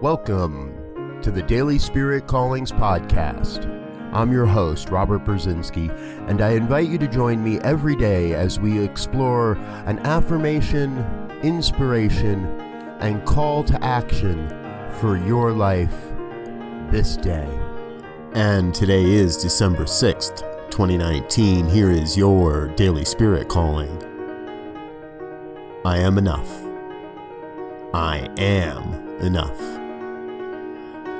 Welcome to the Daily Spirit Callings Podcast. I'm your host, Robert Brzezinski, and I invite you to join me every day as we explore an affirmation, inspiration, and call to action for your life this day. And today is December 6th, 2019. Here is your Daily Spirit Calling. I am enough. I am enough.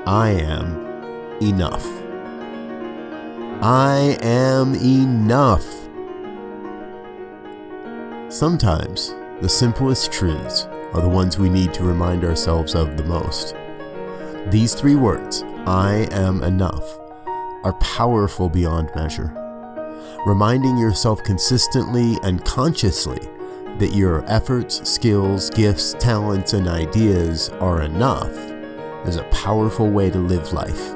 I am enough. I am enough. Sometimes the simplest truths are the ones we need to remind ourselves of the most. These three words, I am enough, are powerful beyond measure. Reminding yourself consistently and consciously that your efforts, skills, gifts, talents, and ideas are enough is a powerful way to live life.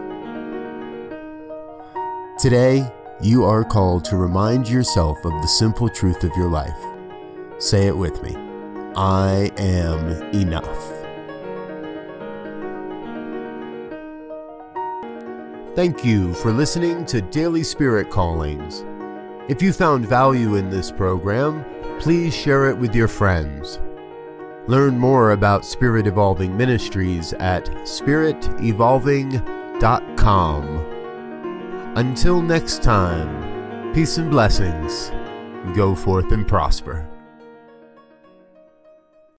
Today, you are called to remind yourself of the simple truth of your life. Say it with me I am enough. Thank you for listening to Daily Spirit Callings. If you found value in this program, please share it with your friends. Learn more about Spirit Evolving Ministries at spiritevolving.com. Until next time, peace and blessings. Go forth and prosper.